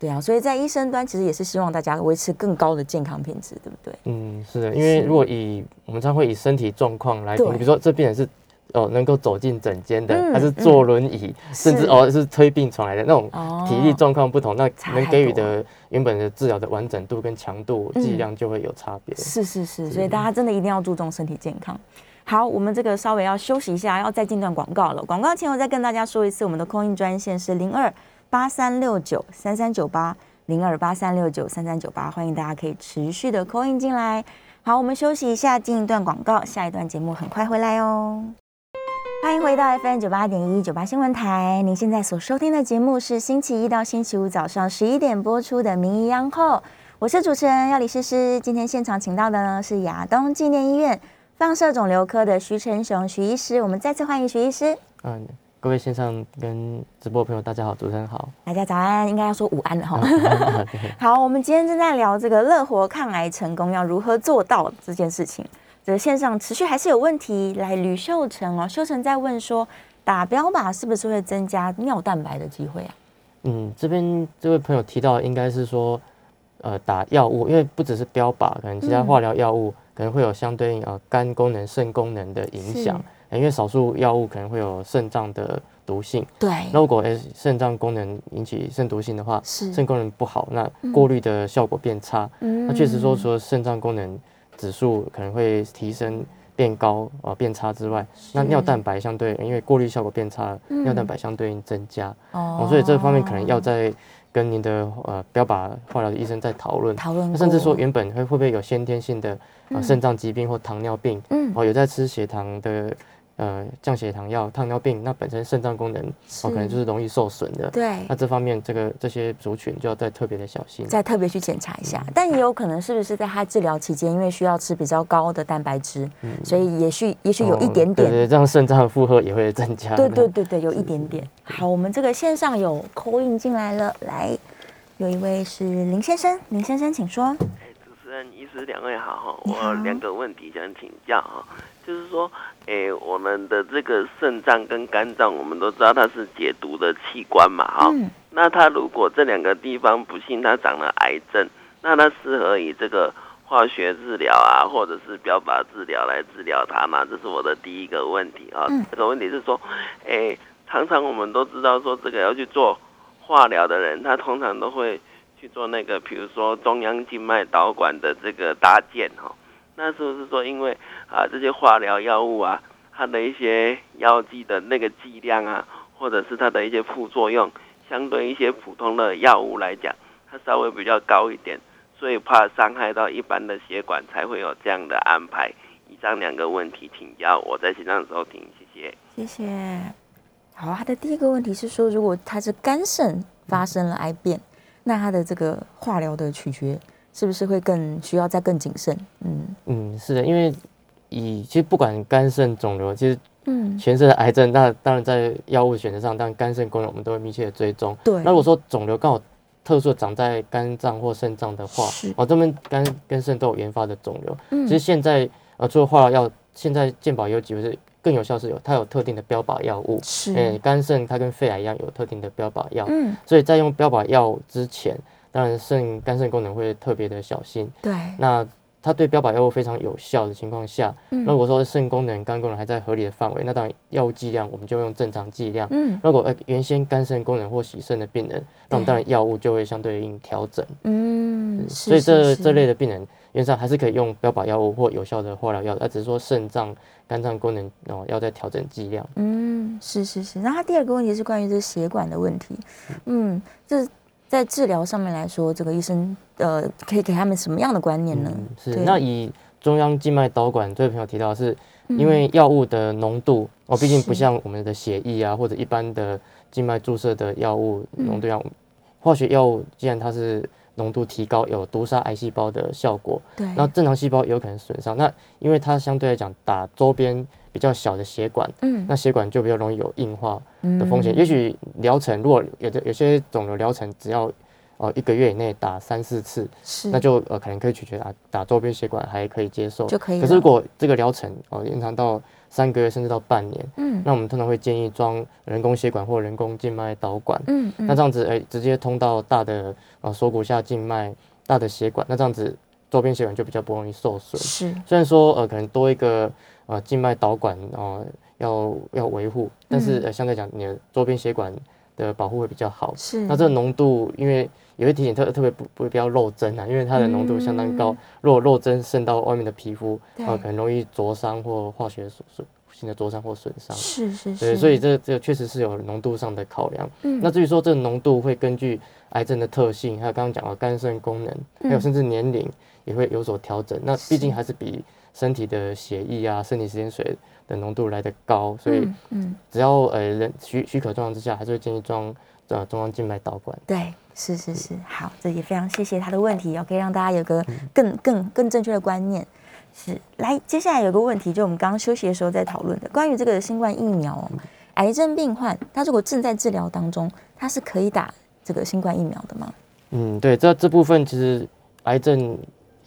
对啊，所以在医生端其实也是希望大家维持更高的健康品质，对不对？嗯，是的，因为如果以我们常会以身体状况来评，比如说这病人是哦能够走进诊间的，还是坐轮椅，甚至哦是推病床来的那种体力状况不同，那能给予的原本的治疗的完整度跟强度剂量就会有差别。是是是，所以大家真的一定要注重身体健康。好，我们这个稍微要休息一下，要再进段广告了。广告前我再跟大家说一次，我们的空运专线是零二。八三六九三三九八零二八三六九三三九八，欢迎大家可以持续的 call in 进来。好，我们休息一下，进一段广告，下一段节目很快回来哦。欢迎回到 FM 九八点一九八新闻台，您现在所收听的节目是星期一到星期五早上十一点播出的《名医央后》，我是主持人要李诗诗。今天现场请到的呢是亚东纪念医院放射肿瘤科的徐成雄徐医师，我们再次欢迎徐医师。嗯。各位线上跟直播朋友，大家好，主持人好，大家早安，应该要说午安了哈。好，我们今天正在聊这个乐活抗癌成功要如何做到这件事情。这个线上持续还是有问题，来吕秀成哦，秀成在问说，打标靶是不是会增加尿蛋白的机会啊？嗯，这边这位朋友提到应该是说，呃，打药物，因为不只是标靶，可能其他化疗药物可能会有相对应呃肝功能、肾功能的影响。因为少数药物可能会有肾脏的毒性，对。那如果诶肾脏功能引起肾毒性的话，是肾功能不好，那过滤的效果变差。嗯，那确实说除了肾脏功能指数可能会提升变高啊变差之外，那尿蛋白相对因为过滤效果变差，尿蛋白相对应增加。哦，所以这方面可能要在跟您的呃标靶化疗的医生在讨论，讨论，甚至说原本会会不会有先天性的呃肾脏疾病或糖尿病，嗯，哦有在吃血糖的。呃，降血糖药、糖尿病，那本身肾脏功能哦，可能就是容易受损的。对，那这方面这个这些族群就要再特别的小心，再特别去检查一下。但也有可能是不是在他治疗期间，因为需要吃比较高的蛋白质，所以也许也许有一点点，对，这样肾脏的负荷也会增加。对对对对，有一点点。好，我们这个线上有 call in 进来了，来，有一位是林先生，林先生请说。哎，主持人、医师两位好哈，我两个问题想请教哈。就是说，诶，我们的这个肾脏跟肝脏，我们都知道它是解毒的器官嘛，哈。那它如果这两个地方不幸它长了癌症，那它适合以这个化学治疗啊，或者是标靶治疗来治疗它嘛？这是我的第一个问题啊。这个问题是说，诶，常常我们都知道说，这个要去做化疗的人，他通常都会去做那个，比如说中央静脉导管的这个搭建，哈。那是不是说，因为啊这些化疗药物啊，它的一些药剂的那个剂量啊，或者是它的一些副作用，相对一些普通的药物来讲，它稍微比较高一点，所以怕伤害到一般的血管，才会有这样的安排。以上两个问题请教，我在线上收听，谢谢。谢谢。好，他的第一个问题是说，如果他是肝肾发生了癌变，那他的这个化疗的取决。是不是会更需要再更谨慎？嗯嗯，是的，因为以其实不管肝肾肿瘤，其实嗯全身的癌症，那当然在药物选择上，当然肝肾功能我们都会密切的追踪。对，那如果说肿瘤刚好特殊长在肝脏或肾脏的话，哦，这边肝跟肾都有研发的肿瘤。嗯，其实现在呃，除了化疗药，现在健保有几位是更有效，是有它有特定的标靶药物。是，哎，肝肾它跟肺癌一样有特定的标靶药。嗯，所以在用标靶药之前。当然，肾肝肾功能会特别的小心。对，那它对标靶药物非常有效的情况下，如果说肾功能、肝功能还在合理的范围，那当然药物剂量我们就用正常剂量。嗯，如果呃原先肝肾功能或洗肾的病人，那我们当然药物就会相对应调整。嗯，所以这这类的病人，原上还是可以用标靶药物或有效的化疗药，那只是说肾脏、肝脏功能哦要再调整剂量。嗯，是是是。那他第二个问题是关于这血管的问题。嗯，这。在治疗上面来说，这个医生呃，可以给他们什么样的观念呢？是那以中央静脉导管这位朋友提到，是因为药物的浓度哦，毕竟不像我们的血液啊，或者一般的静脉注射的药物浓度一样。化学药物既然它是浓度提高，有毒杀癌细胞的效果。对，那正常细胞也有可能损伤。那因为它相对来讲打周边比较小的血管，嗯，那血管就比较容易有硬化的风险。也许疗程如果有的有些肿瘤疗程只要呃一个月以内打三四次，是，那就呃可能可以取决打打周边血管还可以接受。就可以。可是如果这个疗程哦延长到三个月甚至到半年，嗯，那我们通常会建议装人工血管或人工静脉导管，嗯，那这样子哎直接通到大的呃锁骨下静脉大的血管，那这样子周边血管就比较不容易受损。是，虽然说呃可能多一个呃静脉导管哦要要维护，但是呃相对讲你的周边血管的保护会比较好。是，那这个浓度因为也会提醒特特别不不不要漏针啊，因为它的浓度相当高，如果漏针渗到外面的皮肤，呃可能容易灼伤或化学损损性的灼伤或损伤。是是是。对，所以这这确实是有浓度上的考量。嗯。那至于说这个浓度会根据癌症的特性，还有刚刚讲的肝肾功能，还有甚至年龄也会有所调整。那毕竟还是比身体的血液啊、身体食盐水的浓度来的高，所以嗯，只要呃人许许可状况之下，还是会建议装呃中央静脉导管。对。是是是，好，这也非常谢谢他的问题，要可以让大家有个更更更正确的观念。是，来，接下来有个问题，就我们刚刚休息的时候在讨论的，关于这个新冠疫苗，癌症病患他如果正在治疗当中，他是可以打这个新冠疫苗的吗？嗯，对，这这部分其实癌症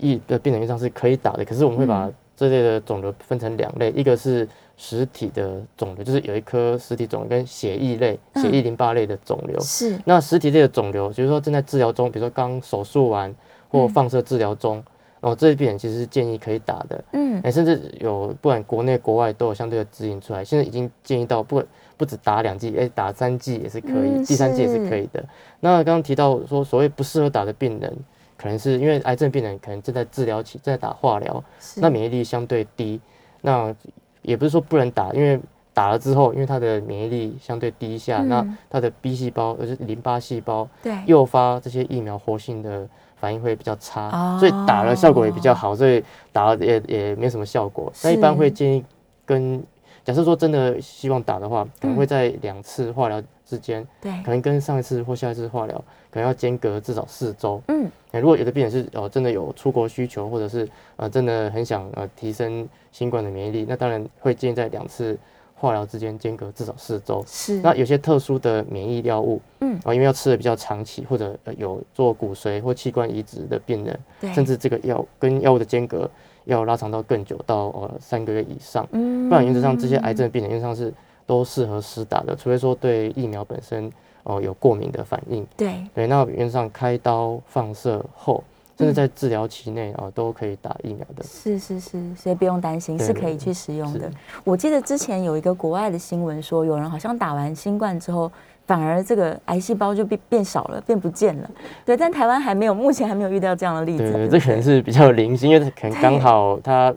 疫的病人上是可以打的，可是我们会把这类的肿瘤分成两类，一个是。实体的肿瘤就是有一颗实体肿瘤跟血液类、血液淋巴类的肿瘤。是。那实体类的肿瘤，比如说正在治疗中，比如说刚手术完或放射治疗中，哦，这一病人其实是建议可以打的。嗯。哎，甚至有不管国内国外都有相对的指引出来，现在已经建议到不不止打两剂，哎，打三剂也是可以，第三剂也是可以的。那刚刚提到说，所谓不适合打的病人，可能是因为癌症病人可能正在治疗期，正在打化疗，那免疫力相对低，那。也不是说不能打，因为打了之后，因为它的免疫力相对低下，那它的 B 细胞，就是淋巴细胞，对，诱发这些疫苗活性的反应会比较差，所以打了效果也比较好，所以打了也也没什么效果。那一般会建议跟，假设说真的希望打的话，可能会在两次化疗之间，对，可能跟上一次或下一次化疗可能要间隔至少四周。嗯，如果有的病人是哦真的有出国需求，或者是呃真的很想呃提升。新冠的免疫力，那当然会建议在两次化疗之间间隔至少四周。是。那有些特殊的免疫药物，嗯，啊，因为要吃的比较长期，或者有做骨髓或器官移植的病人，甚至这个药跟药物的间隔要拉长到更久，到呃三个月以上。嗯。不然原则上这些癌症病人原则上是都适合施打的，除非说对疫苗本身哦有过敏的反应。对。对，那原则上开刀放射后。甚至在治疗期内啊，都可以打疫苗的。是是是，所以不用担心，是可以去使用的。我记得之前有一个国外的新闻说，有人好像打完新冠之后，反而这个癌细胞就变变少了，变不见了。对，但台湾还没有，目前还没有遇到这样的例子。对，这可能是比较零星，因为可能刚好他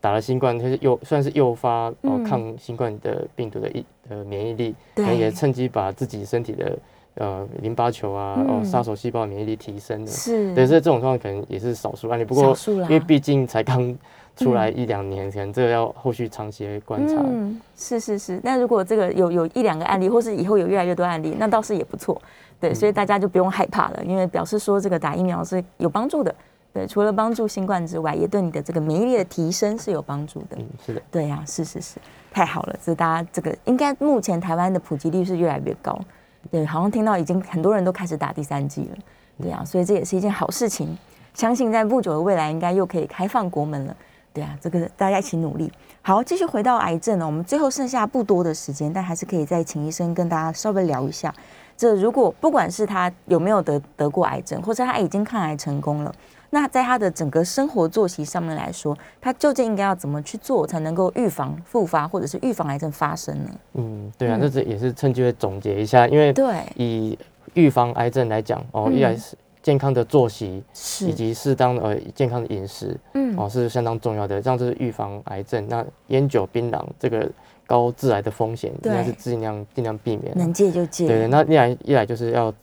打了新冠，就是诱算是诱发哦抗新冠的病毒的一呃免疫力，可能也趁机把自己身体的。呃，淋巴球啊，哦，杀手细胞免疫力提升的，是，对，所以这种状况可能也是少数案例。不过，因为毕竟才刚出来一两年，可能这个要后续长期观察。嗯，是是是。那如果这个有有一两个案例，或是以后有越来越多案例，那倒是也不错。对，所以大家就不用害怕了，因为表示说这个打疫苗是有帮助的。对，除了帮助新冠之外，也对你的这个免疫力的提升是有帮助的。嗯，是的。对呀，是是是，太好了，这大家这个应该目前台湾的普及率是越来越高。对，好像听到已经很多人都开始打第三剂了，对啊，所以这也是一件好事情。相信在不久的未来，应该又可以开放国门了，对啊，这个大家一起努力。好，继续回到癌症呢，我们最后剩下不多的时间，但还是可以再请医生跟大家稍微聊一下。这如果不管是他有没有得得过癌症，或者他已经抗癌成功了。那在他的整个生活作息上面来说，他究竟应该要怎么去做，才能够预防复发，或者是预防癌症发生呢？嗯，对啊，这是也是趁机会总结一下，因为对以预防癌症来讲，哦，依然是健康的作息以及适当的呃健康的饮食，嗯，哦是相当重要的，这样就是预防癌症。那烟酒槟榔这个高致癌的风险，应该是尽量尽量避免，能戒就戒。对，那一来一来就是要。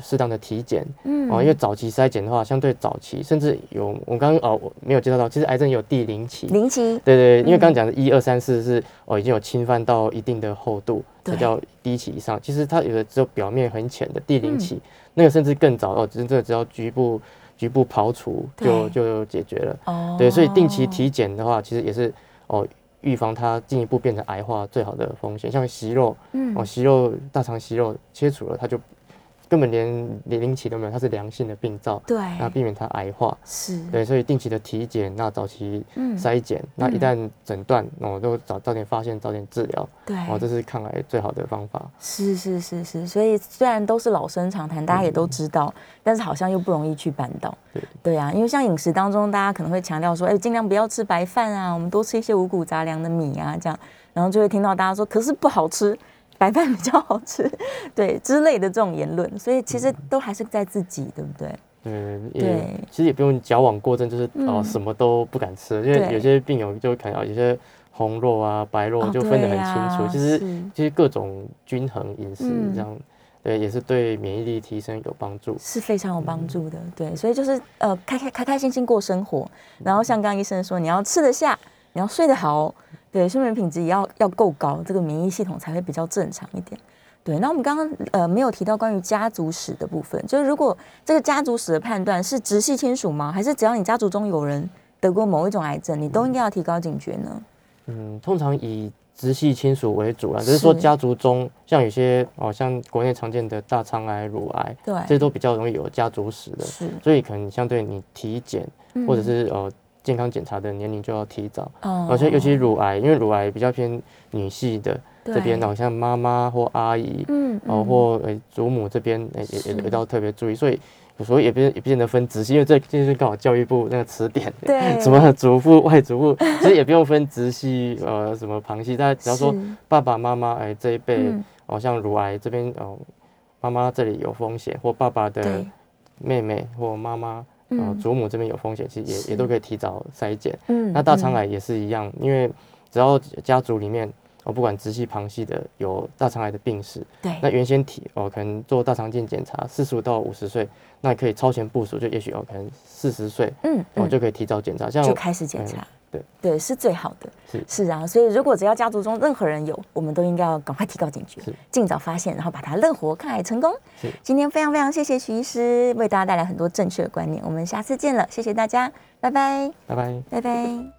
适当的体检，嗯，哦，因为早期筛检的话，相对早期，甚至有我刚刚哦没有介绍到，其实癌症有第零期，零期，对对，因为刚刚讲的一二三四是哦已经有侵犯到一定的厚度，才叫第一期以上。其实它有的只有表面很浅的第零期，那个甚至更早哦，真正只要局部局部刨除就就解决了。哦，对，所以定期体检的话，其实也是哦。预防它进一步变成癌化最好的风险，像息肉，嗯哦，息肉大肠息肉切除了，它就。根本连年龄期都没有，它是良性的病灶，对，那避免它癌化，是。对，所以定期的体检，那早期筛检，那一旦诊断，我，都早早点发现，早点治疗，对，哦，这是抗癌最好的方法。是是是是，所以虽然都是老生常谈，大家也都知道，但是好像又不容易去办到。对。对啊，因为像饮食当中，大家可能会强调说，哎，尽量不要吃白饭啊，我们多吃一些五谷杂粮的米啊，这样，然后就会听到大家说，可是不好吃。白饭比较好吃，对之类的这种言论，所以其实都还是在自己，对不对？嗯对，其实也不用矫枉过正，就是哦什么都不敢吃，因为有些病友就看到有些红肉啊、白肉就分得很清楚。其实其实各种均衡饮食这样，对也是对免疫力提升有帮助，是非常有帮助的。对，所以就是呃开开开开心心过生活，然后像刚医生说，你要吃得下，你要睡得好。对，睡眠品质也要要够高，这个免疫系统才会比较正常一点。对，那我们刚刚呃没有提到关于家族史的部分，就是如果这个家族史的判断是直系亲属吗？还是只要你家族中有人得过某一种癌症，你都应该要提高警觉呢？嗯，通常以直系亲属为主啦，只是说家族中像有些哦，像国内常见的大肠癌、乳癌，对，这都比较容易有家族史的，是，所以可能相对你体检或者是呃。健康检查的年龄就要提早，而且尤其乳癌，因为乳癌比较偏女系的这边，好像妈妈或阿姨，嗯，哦或诶祖母这边诶也也要特别注意，所以有时候也不也不见得分直系，因为这就是刚好教育部那个词典，对，什么祖父外祖父，其实也不用分直系，呃，什么旁系，大家只要说爸爸妈妈哎这一辈，哦像乳癌这边哦，妈妈这里有风险，或爸爸的妹妹或妈妈。哦，祖母这边有风险，其实也也都可以提早筛检。嗯，那大肠癌也是一样，因为只要家族里面哦，不管直系旁系的有大肠癌的病史，对，那原先体哦，可能做大肠镜检查，四十五到五十岁，那可以超前部署，就也许哦，可能四十岁，嗯，哦就可以提早检查，就开始检查。对。对，是最好的，是。是啊，所以如果只要家族中任何人有，我们都应该要赶快提高警觉，尽早发现，然后把它乐活抗癌成功。今天非常非常谢谢徐医师为大家带来很多正确的观念，我们下次见了，谢谢大家，拜拜，拜拜，拜拜。